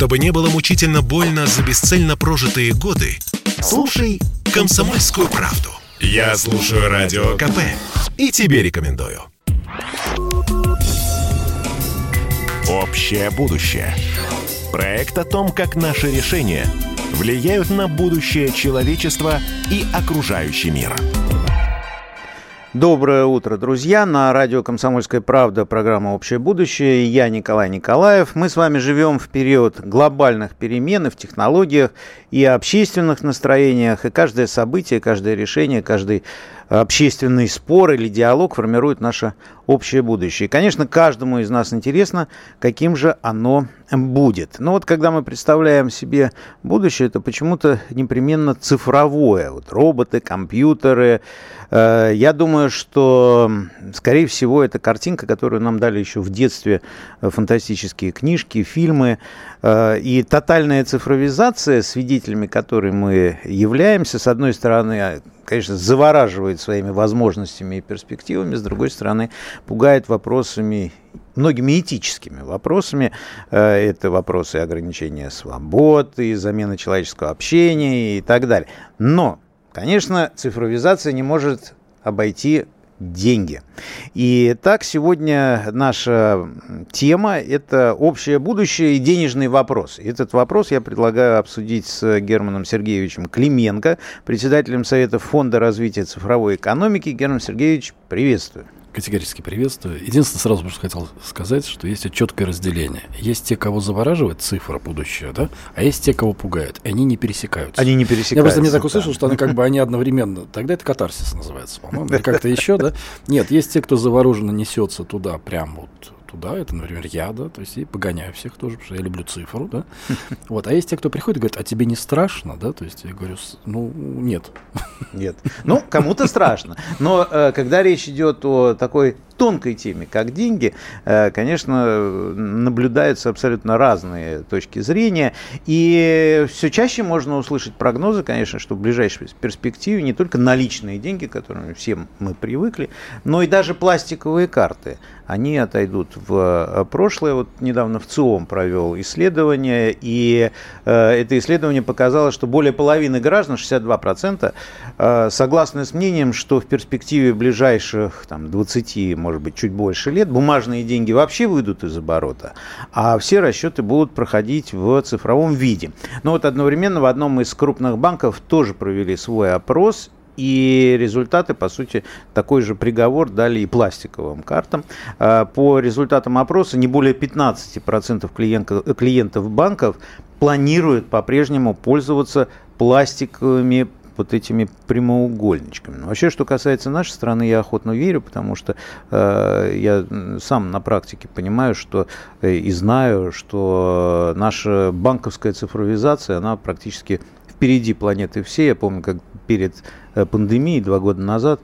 Чтобы не было мучительно больно за бесцельно прожитые годы, слушай «Комсомольскую правду». Я слушаю Радио КП и тебе рекомендую. Общее будущее. Проект о том, как наши решения влияют на будущее человечества и окружающий мир. Доброе утро, друзья. На радио «Комсомольская правда» программа «Общее будущее». Я Николай Николаев. Мы с вами живем в период глобальных перемен в технологиях, и общественных настроениях. И каждое событие, каждое решение, каждый общественный спор или диалог формирует наше общее будущее. И, конечно, каждому из нас интересно, каким же оно будет. Но вот когда мы представляем себе будущее, это почему-то непременно цифровое. Вот роботы, компьютеры. Э, я думаю, что, скорее всего, это картинка, которую нам дали еще в детстве э, фантастические книжки, фильмы. Э, и тотальная цифровизация, свидетелями которой мы являемся, с одной стороны, конечно, завораживает своими возможностями и перспективами, с другой стороны, пугает вопросами многими этическими вопросами. Э, это вопросы ограничения свободы, замены человеческого общения и так далее. Но, конечно, цифровизация не может обойти деньги. И так сегодня наша тема – это общее будущее и денежный вопрос. Этот вопрос я предлагаю обсудить с Германом Сергеевичем Клименко, председателем Совета Фонда развития цифровой экономики. Герман Сергеевич, приветствую. Категорически приветствую. Единственное, сразу просто хотел сказать, что есть четкое разделение. Есть те, кого завораживает цифра будущее, да, а есть те, кого пугает. И они не пересекаются. Они не пересекаются. Я просто не так услышал, да. что они как бы они одновременно. Тогда это катарсис называется, по-моему, или как-то еще, да. Нет, есть те, кто завороженно несется туда, прям вот туда, это, например, я, да, то есть и погоняю всех тоже, потому что я люблю цифру, да. Вот, а есть те, кто приходит и говорит, а тебе не страшно, да, то есть я говорю, ну, нет. Нет. Ну, кому-то страшно. Но э, когда речь идет о такой тонкой теме, как деньги, э, конечно, наблюдаются абсолютно разные точки зрения. И все чаще можно услышать прогнозы, конечно, что в ближайшей перспективе не только наличные деньги, к которым все мы привыкли, но и даже пластиковые карты. Они отойдут в э, прошлое. Вот недавно в ЦИОМ провел исследование, и э, это исследование показало, что более половины граждан, 62%, согласны с мнением, что в перспективе ближайших там, 20, может может быть, чуть больше лет, бумажные деньги вообще выйдут из оборота, а все расчеты будут проходить в цифровом виде. Но вот одновременно в одном из крупных банков тоже провели свой опрос, и результаты, по сути, такой же приговор дали и пластиковым картам. А, по результатам опроса не более 15% клиентов, клиентов банков планируют по-прежнему пользоваться пластиковыми вот этими прямоугольничками. Но вообще, что касается нашей страны, я охотно верю, потому что э, я сам на практике понимаю, что э, и знаю, что наша банковская цифровизация, она практически впереди планеты всей. Я помню, как перед э, пандемией два года назад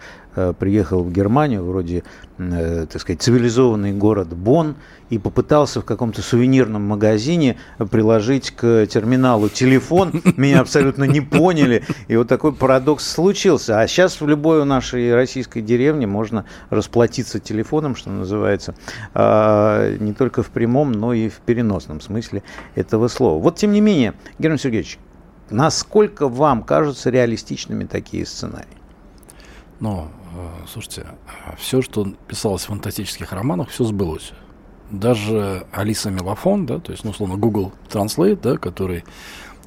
приехал в Германию, вроде, э, так сказать, цивилизованный город Бонн, и попытался в каком-то сувенирном магазине приложить к терминалу телефон. Меня абсолютно не поняли. И вот такой парадокс случился. А сейчас в любой нашей российской деревне можно расплатиться телефоном, что называется, а, не только в прямом, но и в переносном смысле этого слова. Вот тем не менее, Герман Сергеевич, насколько вам кажутся реалистичными такие сценарии? Ну, Э, слушайте, все, что писалось в фантастических романах, все сбылось. Даже Алиса Мелофон, да, то есть, ну, условно, Google Translate, да, который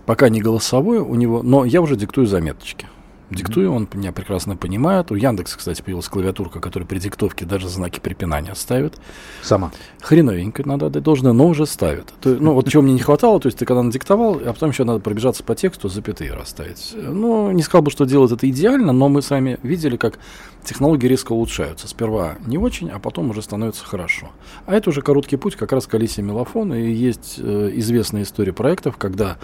пока не голосовой у него, но я уже диктую заметочки диктую, он меня прекрасно понимает. У Яндекса, кстати, появилась клавиатурка, которая при диктовке даже знаки препинания ставит. Сама. Хреновенько, надо отдать должное, но уже ставит. То, ну, вот чего мне не хватало, то есть ты когда надиктовал, а потом еще надо пробежаться по тексту, запятые расставить. Ну, не сказал бы, что делает это идеально, но мы сами видели, как технологии резко улучшаются. Сперва не очень, а потом уже становится хорошо. А это уже короткий путь как раз к Алисе Мелофон, и есть э, известная история проектов, когда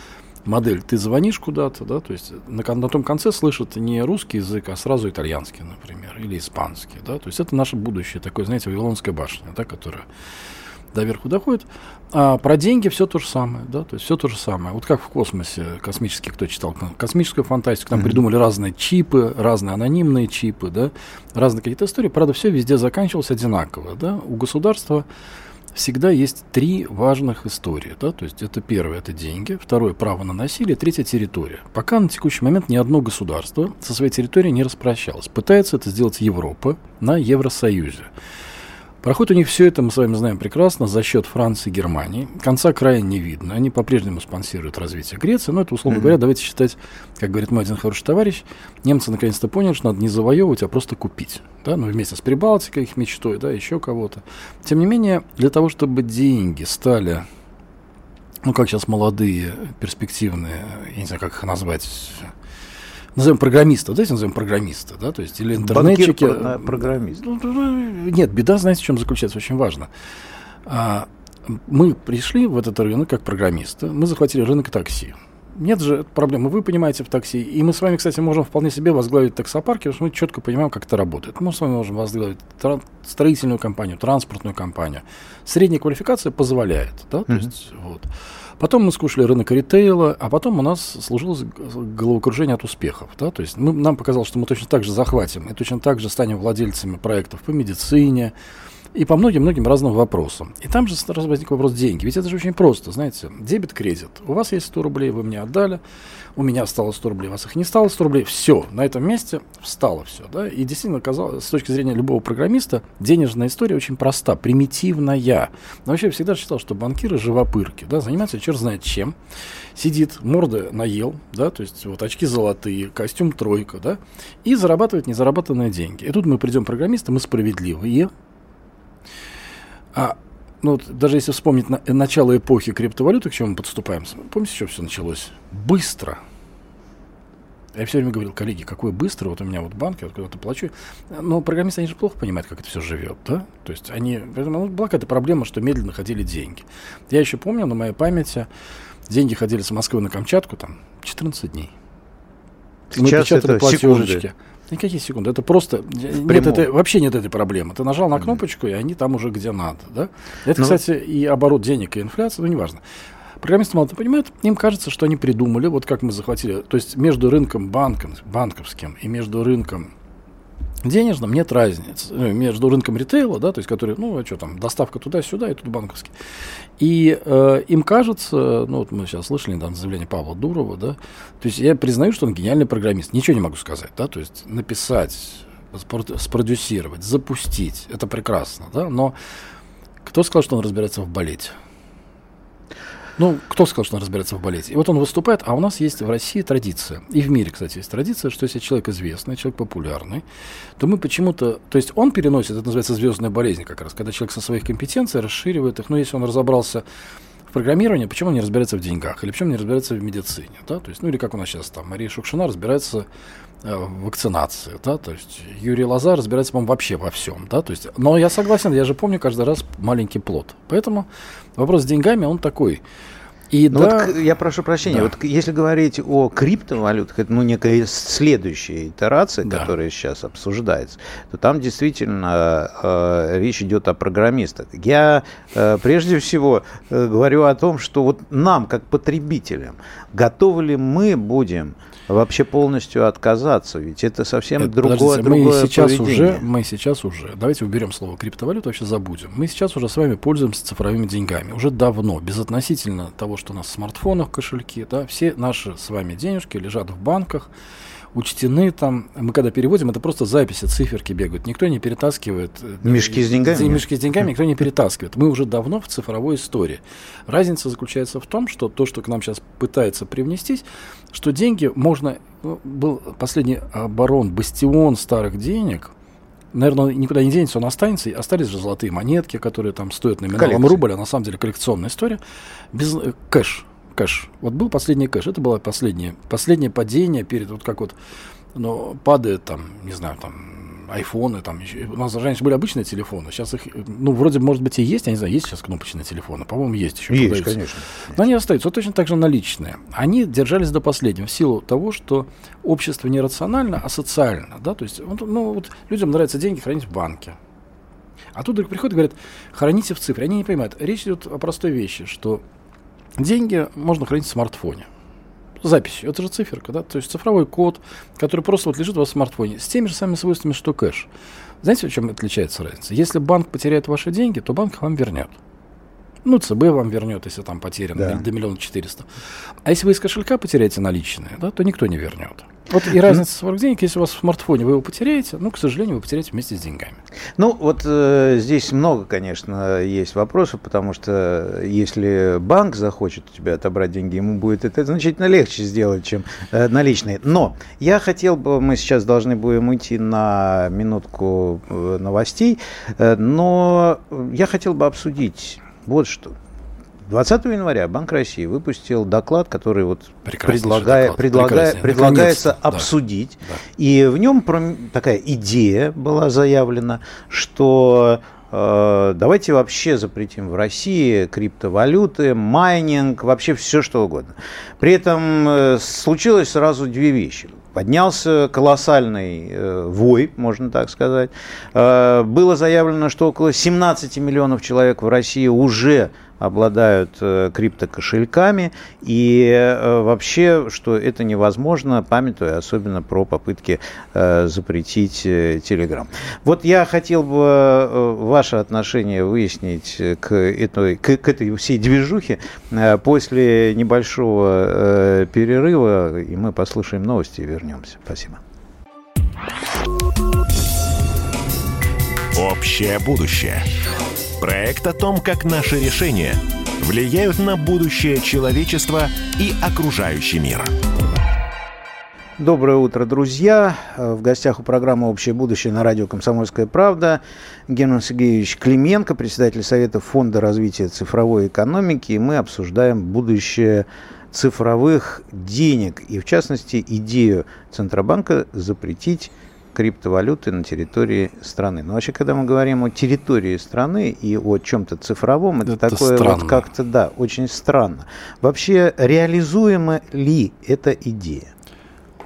модель. Ты звонишь куда-то, да, то есть на, на том конце слышат не русский язык, а сразу итальянский, например, или испанский, да, то есть это наше будущее, такое, знаете, Вавилонская башня, да, которая доверху доходит. А про деньги все то же самое, да, то есть все то же самое. Вот как в космосе космический, кто читал космическую фантастику, там mm-hmm. придумали разные чипы, разные анонимные чипы, да, разные какие-то истории. Правда, все везде заканчивалось одинаково, да. У государства всегда есть три важных истории. Да? То есть это первое – это деньги, второе – право на насилие, третье – территория. Пока на текущий момент ни одно государство со своей территорией не распрощалось. Пытается это сделать Европа на Евросоюзе. Проходит у них все это, мы с вами знаем прекрасно, за счет Франции и Германии. Конца края не видно. Они по-прежнему спонсируют развитие Греции. Но это, условно mm-hmm. говоря, давайте считать, как говорит мой один хороший товарищ, немцы наконец-то поняли, что надо не завоевывать, а просто купить. Да? Ну, вместе с Прибалтикой, их мечтой, да, еще кого-то. Тем не менее, для того, чтобы деньги стали ну, как сейчас молодые, перспективные, я не знаю, как их назвать, назовем программиста, давайте назовем программиста, да, то есть или интернетчики. Банкир, программист. Ну, ну, ну, нет, беда, знаете, в чем заключается, очень важно. А, мы пришли в этот рынок как программисты, мы захватили рынок такси. Нет же проблемы, вы понимаете в такси. И мы с вами, кстати, можем вполне себе возглавить таксопарки, потому что мы четко понимаем, как это работает. Мы с вами можем возглавить строительную компанию, транспортную компанию. Средняя квалификация позволяет. Да? То есть, вот. Потом мы скушали рынок ритейла, а потом у нас служилось головокружение от успехов. Да? То есть мы, нам показалось, что мы точно так же захватим и точно так же станем владельцами проектов по медицине, и по многим-многим разным вопросам. И там же сразу возник вопрос деньги. Ведь это же очень просто, знаете, дебет-кредит. У вас есть 100 рублей, вы мне отдали, у меня осталось 100 рублей, у вас их не стало 100 рублей. Все, на этом месте встало все. Да? И действительно, казалось, с точки зрения любого программиста, денежная история очень проста, примитивная. Но вообще я всегда считал, что банкиры живопырки, да, занимаются черт знает чем. Сидит, морды наел, да, то есть вот очки золотые, костюм тройка, да, и зарабатывает незаработанные деньги. И тут мы придем программисты, мы справедливые, а ну, вот, даже если вспомнить на, начало эпохи криптовалюты, к чему мы подступаем, помните, что все началось? Быстро. Я все время говорил, коллеги, какое быстро, вот у меня вот банк, я вот куда-то плачу. Но программисты, они же плохо понимают, как это все живет, да? То есть они, ну, была какая-то проблема, что медленно ходили деньги. Я еще помню, на моей памяти, деньги ходили с Москвы на Камчатку, там, 14 дней. Сейчас Мы печатали платежечки. Секунды. Никакие секунды. Это просто... Нет, это, вообще нет этой проблемы. Ты нажал на кнопочку, и они там уже где надо. Да? Это, ну, кстати, и оборот денег, и инфляция, ну, неважно. Программисты мало понимают, им кажется, что они придумали, вот как мы захватили, то есть между рынком банком, банковским и между рынком денежном нет разницы э, между рынком ритейла, да, то есть который, ну, а что там, доставка туда-сюда и тут банковский. И э, им кажется, ну, вот мы сейчас слышали недавно заявление Павла Дурова, да, то есть я признаю, что он гениальный программист, ничего не могу сказать, да, то есть написать, спродюсировать, запустить, это прекрасно, да, но кто сказал, что он разбирается в балете? Ну, кто сказал, что он разбирается в балете? И вот он выступает, а у нас есть в России традиция, и в мире, кстати, есть традиция, что если человек известный, человек популярный, то мы почему-то, то есть он переносит, это называется звездная болезнь как раз, когда человек со своих компетенций расширивает их, ну, если он разобрался в программировании, почему он не разбирается в деньгах, или почему он не разбирается в медицине, да, то есть, ну, или как у нас сейчас там, Мария Шукшина разбирается э, в вакцинации, да, то есть Юрий Лоза разбирается, по-моему, вообще во всем, да, то есть, но я согласен, я же помню каждый раз маленький плод, поэтому вопрос с деньгами, он такой, и ну да, вот, я прошу прощения, да. вот если говорить о криптовалютах, это ну, некая следующая итерация, да. которая сейчас обсуждается, то там действительно э, речь идет о программистах. Я э, прежде всего э, говорю о том, что вот нам, как потребителям, готовы ли мы будем вообще полностью отказаться, ведь это совсем это, другое, другое мы сейчас поведение. уже, мы сейчас уже, давайте уберем слово криптовалюта, вообще забудем. Мы сейчас уже с вами пользуемся цифровыми деньгами, уже давно, безотносительно того, что у нас в смартфонах кошельки, да, все наши с вами денежки лежат в банках, учтены там. Мы когда переводим, это просто записи, циферки бегают. Никто не перетаскивает. Э, мешки с деньгами? Мешки с деньгами никто не перетаскивает. Мы уже давно в цифровой истории. Разница заключается в том, что то, что к нам сейчас пытается привнестись, что деньги можно... Ну, был последний оборон, бастион старых денег, наверное, никуда не денется, он останется. Остались же золотые монетки, которые там стоят номиналом рубль, а на самом деле коллекционная история. Без э, кэш кэш. Вот был последний кэш, это было последнее, последнее падение перед, вот как вот, ну, падает там, не знаю, там, айфоны, там, у нас раньше были обычные телефоны, сейчас их, ну, вроде, может быть, и есть, я не знаю, есть сейчас кнопочные телефоны, по-моему, есть еще. Есть, продаются. конечно. Но они остаются, вот точно так же наличные. Они держались до последнего в силу того, что общество не рационально, а социально, да, то есть, ну, вот людям нравится деньги хранить в банке. А тут вдруг приходят и говорят, храните в цифре. Они не понимают. Речь идет о простой вещи, что Деньги можно хранить в смартфоне. Записью. Это же циферка, да? То есть цифровой код, который просто вот лежит у вас в смартфоне, с теми же самыми свойствами, что кэш. Знаете, в чем отличается разница? Если банк потеряет ваши деньги, то банк вам вернет. Ну, ЦБ вам вернет, если там потеряно да. до миллиона четыреста. А если вы из кошелька потеряете наличные, да, то никто не вернет. Вот и разница 40 денег, если у вас в смартфоне вы его потеряете, ну, к сожалению, вы потеряете вместе с деньгами. Ну, вот э, здесь много, конечно, есть вопросов, потому что если банк захочет у тебя отобрать деньги, ему будет это значительно легче сделать, чем э, наличные. Но я хотел бы, мы сейчас должны будем уйти на минутку э, новостей, э, но я хотел бы обсудить вот что. 20 января Банк России выпустил доклад, который вот предлагая, доклад. предлагая, предлагается обсудить. Да. И в нем такая идея была заявлена, что э, давайте вообще запретим в России криптовалюты, майнинг, вообще все что угодно. При этом э, случилось сразу две вещи. Поднялся колоссальный э, вой, можно так сказать. Э, было заявлено, что около 17 миллионов человек в России уже обладают э, криптокошельками, и э, вообще, что это невозможно, памятуя особенно про попытки э, запретить Телеграм. Вот я хотел бы ваше отношение выяснить к этой, к, к этой всей движухе после небольшого перерыва, и мы послушаем новости и вернемся. Спасибо. Общее будущее. Проект о том, как наши решения влияют на будущее человечества и окружающий мир. Доброе утро, друзья. В гостях у программы «Общее будущее» на радио «Комсомольская правда» Герман Сергеевич Клименко, председатель Совета Фонда развития цифровой экономики. И мы обсуждаем будущее цифровых денег и, в частности, идею Центробанка запретить криптовалюты на территории страны. Но вообще, когда мы говорим о территории страны и о чем-то цифровом, это, это такое странно. вот как-то, да, очень странно. Вообще, реализуема ли эта идея?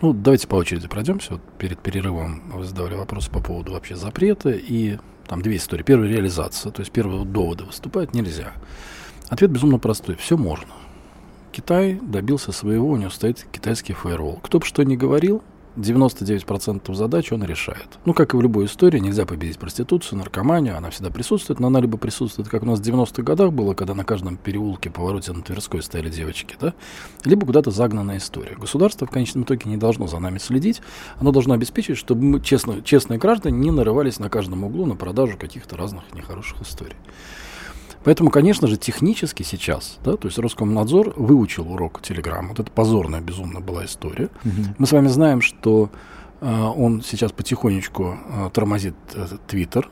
Ну, давайте по очереди пройдемся. Вот перед перерывом вы задавали вопрос по поводу вообще запрета, и там две истории. Первая – реализация, то есть первые доводы выступать нельзя. Ответ безумно простой. Все можно. Китай добился своего, у него стоит китайский фаервол. Кто бы что ни говорил, 99% задач он решает. Ну, как и в любой истории, нельзя победить проституцию, наркоманию, она всегда присутствует, но она либо присутствует, как у нас в 90-х годах было, когда на каждом переулке, повороте на Тверской стояли девочки, да, либо куда-то загнанная история. Государство в конечном итоге не должно за нами следить, оно должно обеспечить, чтобы мы, честно, честные граждане, не нарывались на каждом углу на продажу каких-то разных нехороших историй. Поэтому, конечно же, технически сейчас, да, то есть Роскомнадзор выучил урок Телеграм. Вот это позорная, безумно была история. Угу. Мы с вами знаем, что э, он сейчас потихонечку э, тормозит Твиттер,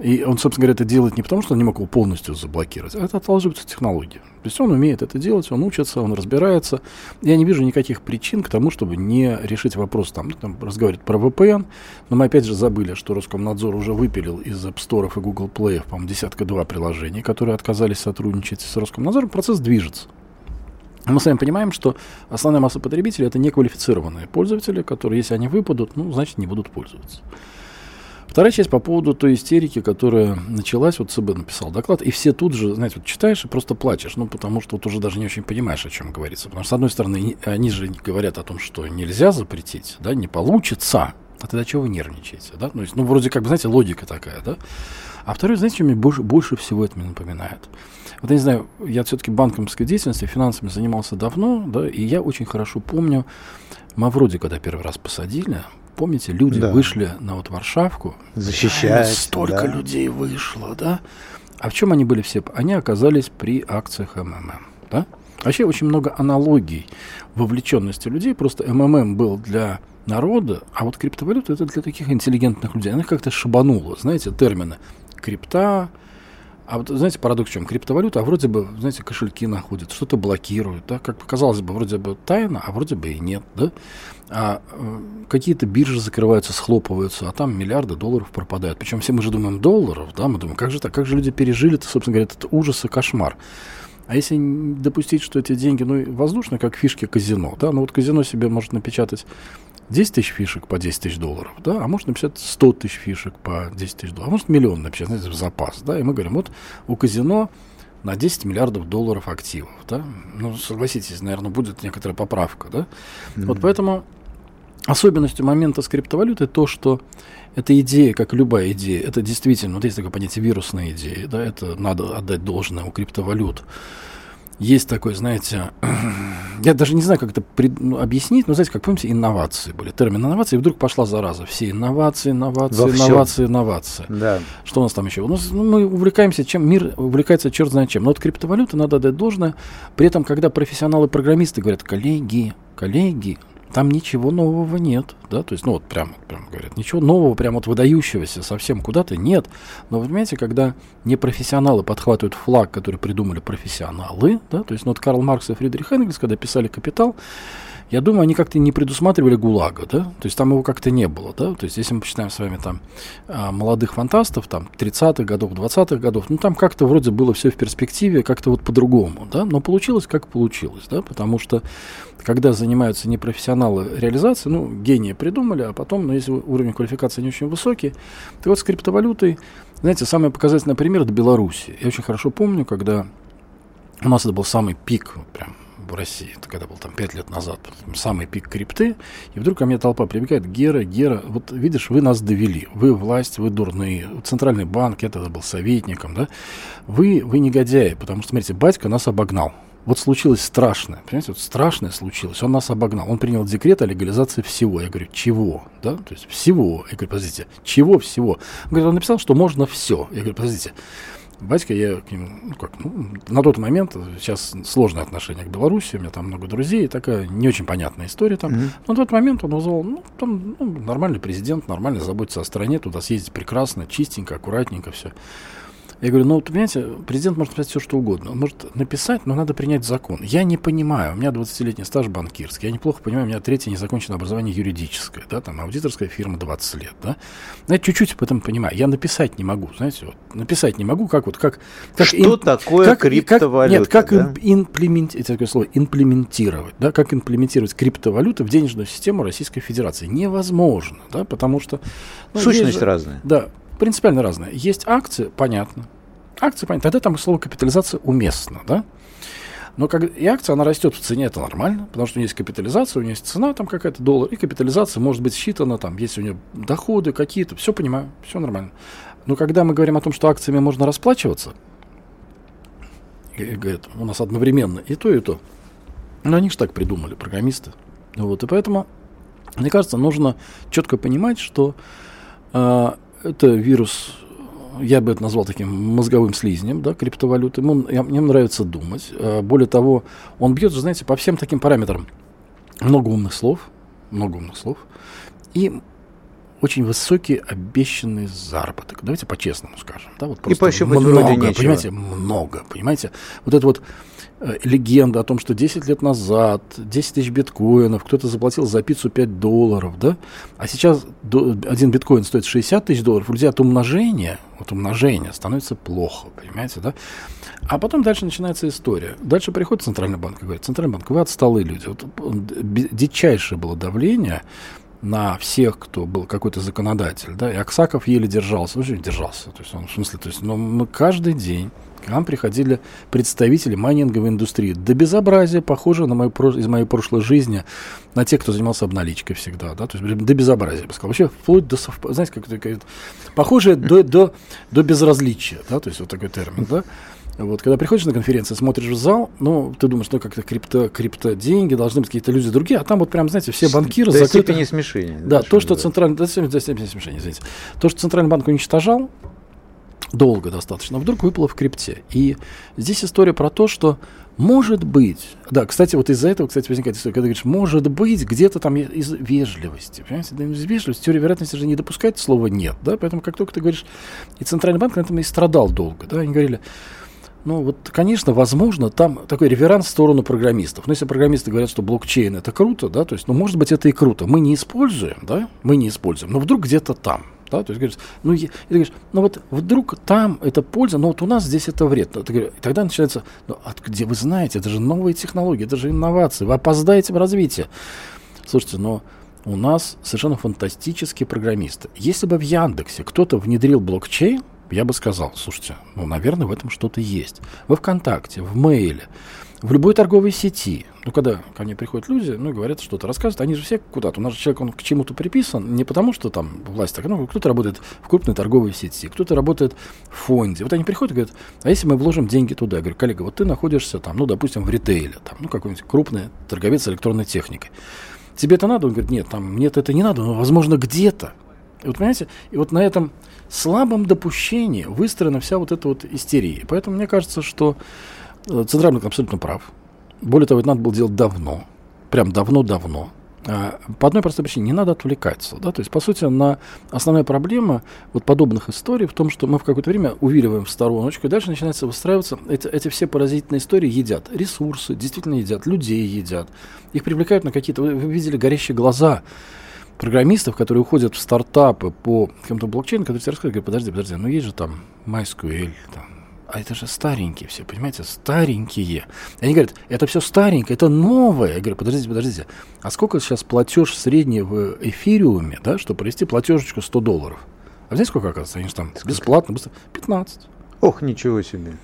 и он, собственно говоря, это делает не потому, что он не мог его полностью заблокировать, а это отложивается технология. То есть он умеет это делать, он учится, он разбирается. Я не вижу никаких причин к тому, чтобы не решить вопрос, там, ну, там разговаривать про VPN, но мы опять же забыли, что Роскомнадзор уже выпилил из App Store и Google Play, по-моему, десятка-два приложений, которые отказались сотрудничать с Роскомнадзором, процесс движется. Мы с вами понимаем, что основная масса потребителей это неквалифицированные пользователи, которые, если они выпадут, ну, значит, не будут пользоваться. Вторая часть по поводу той истерики, которая началась, вот ЦБ написал доклад, и все тут же, знаете, вот читаешь и просто плачешь, ну, потому что вот уже даже не очень понимаешь, о чем говорится. Потому что, с одной стороны, они же говорят о том, что нельзя запретить, да, не получится, а тогда чего вы нервничаете, да? Ну, есть, ну, вроде как бы, знаете, логика такая, да? А второе, знаете, что мне больше, больше всего это мне напоминает? Вот я не знаю, я все-таки банковской деятельностью, финансами занимался давно, да, и я очень хорошо помню Мавроди, когда первый раз посадили, помните, люди да. вышли на вот Варшавку. Защищать. Столько да. людей вышло, да? А в чем они были все? Они оказались при акциях МММ, да? Вообще очень много аналогий вовлеченности людей. Просто МММ был для народа, а вот криптовалюта это для таких интеллигентных людей. Она как-то шабанула, знаете, термины. Крипта, а вот, знаете, парадокс в чем? Криптовалюта, а вроде бы, знаете, кошельки находят, что-то блокируют, да, как показалось бы, вроде бы тайна, а вроде бы и нет, да. А э, какие-то биржи закрываются, схлопываются, а там миллиарды долларов пропадают. Причем все мы же думаем долларов, да, мы думаем, как же так, как же люди пережили это, собственно говоря, этот ужас и кошмар. А если допустить, что эти деньги, ну, воздушно, как фишки казино, да, ну вот казино себе может напечатать 10 тысяч фишек по 10 тысяч долларов, да, а может написать 100 тысяч фишек по 10 тысяч долларов, а может миллион написать, знаете, в запас, да, и мы говорим, вот у казино на 10 миллиардов долларов активов, да, ну, согласитесь, наверное, будет некоторая поправка, да, mm-hmm. вот поэтому особенностью момента с криптовалютой то, что эта идея, как любая идея, это действительно, вот есть такое понятие вирусная идея, да, это надо отдать должное у криптовалют. Есть такой, знаете, я даже не знаю, как это пред, ну, объяснить, но знаете, как помните, инновации были, термин инновации, и вдруг пошла зараза, все инновации, инновации, Во инновации, всем. инновации. Да. Что у нас там еще? У нас, ну, мы увлекаемся чем, мир увлекается черт знает чем. Но вот криптовалюта надо отдать должное, при этом, когда профессионалы-программисты говорят, коллеги, коллеги, там ничего нового нет, да, то есть, ну вот прямо, прямо говорят, ничего нового, прямо вот выдающегося совсем куда-то нет. Но вы понимаете, когда непрофессионалы подхватывают флаг, который придумали профессионалы, да, то есть, ну вот Карл Маркс и Фридрих Энгельс, когда писали «Капитал», я думаю, они как-то не предусматривали ГУЛАГа, да, то есть там его как-то не было, да, то есть если мы почитаем с вами там а, молодых фантастов, там 30-х годов, 20-х годов, ну там как-то вроде было все в перспективе, как-то вот по-другому, да, но получилось как получилось, да, потому что когда занимаются непрофессионалы реализации, ну, гении придумали, а потом, ну, если уровень квалификации не очень высокий, то вот с криптовалютой, знаете, самый показательный пример – это Беларусь. Я очень хорошо помню, когда у нас это был самый пик, прям в России, это когда был там пять лет назад, самый пик крипты, и вдруг ко мне толпа прибегает, Гера, Гера, вот видишь, вы нас довели, вы власть, вы дурные, Центральный банк, я тогда был советником, да, вы, вы негодяи, потому что, смотрите, батька нас обогнал, вот случилось страшное, понимаете, вот страшное случилось, он нас обогнал, он принял декрет о легализации всего. Я говорю, чего, да, то есть всего. Я говорю, подождите, чего всего? Он говорит, он написал, что можно все. Я говорю, подождите, Батька, я к нему, ну как, ну, на тот момент, сейчас сложное отношение к Беларуси, у меня там много друзей, такая не очень понятная история там. Mm-hmm. Но на тот момент он назвал, ну, там ну, нормальный президент, нормально заботится о стране, туда съездить прекрасно, чистенько, аккуратненько все. Я говорю, ну, вот, понимаете, президент может написать все, что угодно. Он может написать, но надо принять закон. Я не понимаю. У меня 20-летний стаж банкирский. Я неплохо понимаю, у меня третье незаконченное образование юридическое. Да, там аудиторская фирма 20 лет. Да. Я чуть-чуть об этом понимаю. Я написать не могу, знаете, вот, написать не могу, как вот, как... как что ин, такое как, криптовалюта? Как, нет, как да? имплементировать, это такое слово, имплементировать, да, как имплементировать криптовалюту в денежную систему Российской Федерации. Невозможно, да, потому что... Ну, Сущность же, разная. Да, принципиально разное. Есть акции, понятно. Акции, понятно. Тогда там слово капитализация уместно, да? Но как и акция, она растет в цене, это нормально, потому что у нее есть капитализация, у нее есть цена там какая-то, доллар, и капитализация может быть считана, там, если у нее доходы какие-то, все понимаю, все нормально. Но когда мы говорим о том, что акциями можно расплачиваться, говорят, у нас одновременно и то, и то. Но они же так придумали, программисты. Вот, и поэтому, мне кажется, нужно четко понимать, что э, это вирус, я бы это назвал таким мозговым слизнем, да, криптовалюты. Ему, мне нравится думать. А, более того, он бьет, знаете, по всем таким параметрам. Много умных слов, много умных слов. И очень высокий обещанный заработок. Давайте по-честному скажем. Да, вот и пощупать много, вроде нечего. понимаете, много, понимаете. Вот это вот легенда о том, что 10 лет назад 10 тысяч биткоинов, кто-то заплатил за пиццу 5 долларов, да? А сейчас один биткоин стоит 60 тысяч долларов, друзья, от умножения, от умножения становится плохо, понимаете, да? А потом дальше начинается история. Дальше приходит Центральный банк и говорит, Центральный банк, вы отсталые люди. Вот дичайшее было давление на всех, кто был какой-то законодатель, да, и Аксаков еле держался, очень держался, то есть он, в смысле, то есть, но мы каждый день к нам приходили представители майнинговой индустрии. До безобразия, похоже на мою, из моей прошлой жизни, на тех, кто занимался обналичкой всегда, да, то есть до безобразия, я бы сказал. Вообще, вплоть до совпадения, знаете, как это, похоже до, до, до безразличия, да, то есть вот такой термин, да. Вот, когда приходишь на конференцию, смотришь в зал, ну, ты думаешь, ну, как-то крипто, крипто деньги, должны быть какие-то люди другие, а там вот прям, знаете, все банкиры До закрыты. степени смешения. Да, то, что центральный, до степени смешения, извините. То, что центральный банк уничтожал, долго достаточно, вдруг выпало в крипте. И здесь история про то, что может быть, да, кстати, вот из-за этого, кстати, возникает история, когда говоришь, может быть, где-то там из вежливости, понимаете, да, из вежливости, теория вероятности же не допускает слова нет, да, поэтому как только ты говоришь, и Центральный банк на этом и страдал долго, да, они говорили, ну, вот, конечно, возможно, там такой реверанс в сторону программистов. Но если программисты говорят, что блокчейн это круто, да, то есть, ну, может быть, это и круто. Мы не используем, да, мы не используем, но вдруг где-то там, да, то есть говоришь, ну, и, и ты говоришь, ну вот вдруг там это польза, но вот у нас здесь это вред. Ты говоришь, и тогда начинается, ну, от, где вы знаете, это же новые технологии, это же инновации, вы опоздаете в развитии. Слушайте, но у нас совершенно фантастические программисты. Если бы в Яндексе кто-то внедрил блокчейн, я бы сказал, слушайте, ну, наверное, в этом что-то есть. Во ВКонтакте, в Мейле, в любой торговой сети, ну, когда ко мне приходят люди, ну, говорят, что-то рассказывают, они же все куда-то. У нас же человек, он к чему-то приписан, не потому что там власть так, ну, кто-то работает в крупной торговой сети, кто-то работает в фонде. Вот они приходят и говорят, а если мы вложим деньги туда? Я говорю, коллега, вот ты находишься там, ну, допустим, в ритейле, там, ну, какой-нибудь крупный торговец электронной техникой. Тебе это надо? Он говорит, нет, там, мне это не надо, но, возможно, где-то. И вот, понимаете, и вот на этом слабом допущении выстроена вся вот эта вот истерия. Поэтому мне кажется, что э, Центральный абсолютно прав. Более того, это надо было делать давно. Прям давно-давно. А, по одной простой причине, не надо отвлекаться. Да? То есть, по сути, на основная проблема вот подобных историй в том, что мы в какое-то время увиливаем в стороночку, и дальше начинается выстраиваться, эти, эти все поразительные истории едят ресурсы, действительно едят, людей едят. Их привлекают на какие-то... Вы видели горящие глаза программистов, которые уходят в стартапы по каким-то блокчейну, которые тебе рассказывают, говорят, подожди, подожди, ну есть же там MySQL, там, а это же старенькие все, понимаете, старенькие. И они говорят, это все старенькое, это новое. Я говорю, подождите, подождите, а сколько сейчас платеж средний в эфириуме, да, чтобы провести платежечку 100 долларов? А знаете, сколько оказывается? Они же там бесплатно, быстро. 15. Ох, ничего себе.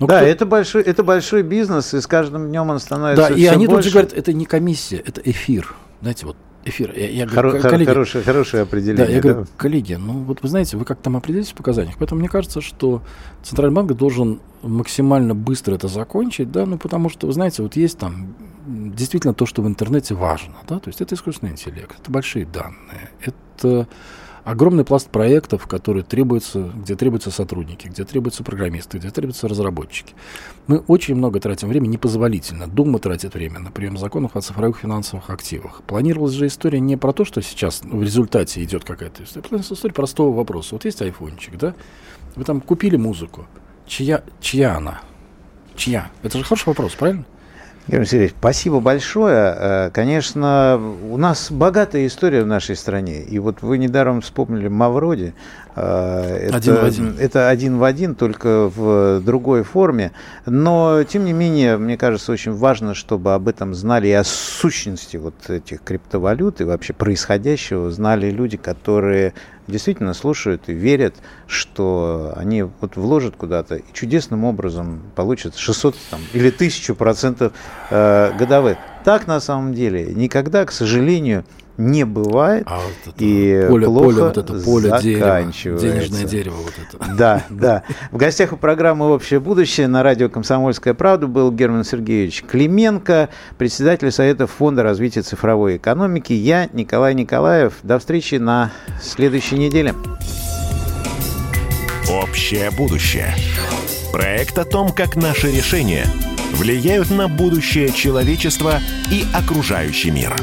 Ну, да, кто... это, большой, это большой бизнес, и с каждым днем он становится Да, и они больше. тут же говорят, это не комиссия, это эфир. Знаете, вот эфир. Я, я Хоро- говорю, коллеги, хорошее, хорошее определение. Да, я да? говорю, коллеги, ну вот вы знаете, вы как там определитесь в показаниях. Поэтому мне кажется, что Центральный банк должен максимально быстро это закончить, да, ну потому что, вы знаете, вот есть там действительно то, что в интернете важно, да, то есть это искусственный интеллект, это большие данные, это огромный пласт проектов, которые требуются, где требуются сотрудники, где требуются программисты, где требуются разработчики. Мы очень много тратим времени, непозволительно. Дума тратит время на прием законов о цифровых финансовых активах. Планировалась же история не про то, что сейчас в результате идет какая-то история. Планировалась история простого вопроса. Вот есть айфончик, да? Вы там купили музыку. Чья, чья она? Чья? Это же хороший вопрос, правильно? Георгий Сергеевич, спасибо большое. Э, конечно, у нас богатая история в нашей стране. И вот вы недаром вспомнили Мавроди. Э, это, один в один. Это один в один, только в другой форме. Но, тем не менее, мне кажется, очень важно, чтобы об этом знали и о сущности вот этих криптовалют и вообще происходящего знали люди, которые действительно слушают и верят, что они вот вложат куда-то и чудесным образом получат 600 там, или 1000 процентов э, годовых. Так на самом деле никогда, к сожалению, не бывает. А вот это и поле, плохо поле, вот это поле заканчивается. Дерева, денежное дерево вот это. Да, да. В гостях у программы «Общее будущее» на радио «Комсомольская правда» был Герман Сергеевич Клименко, председатель Совета Фонда развития цифровой экономики. Я Николай Николаев. До встречи на следующей неделе. «Общее будущее». Проект о том, как наши решения влияют на будущее человечества и окружающий мир.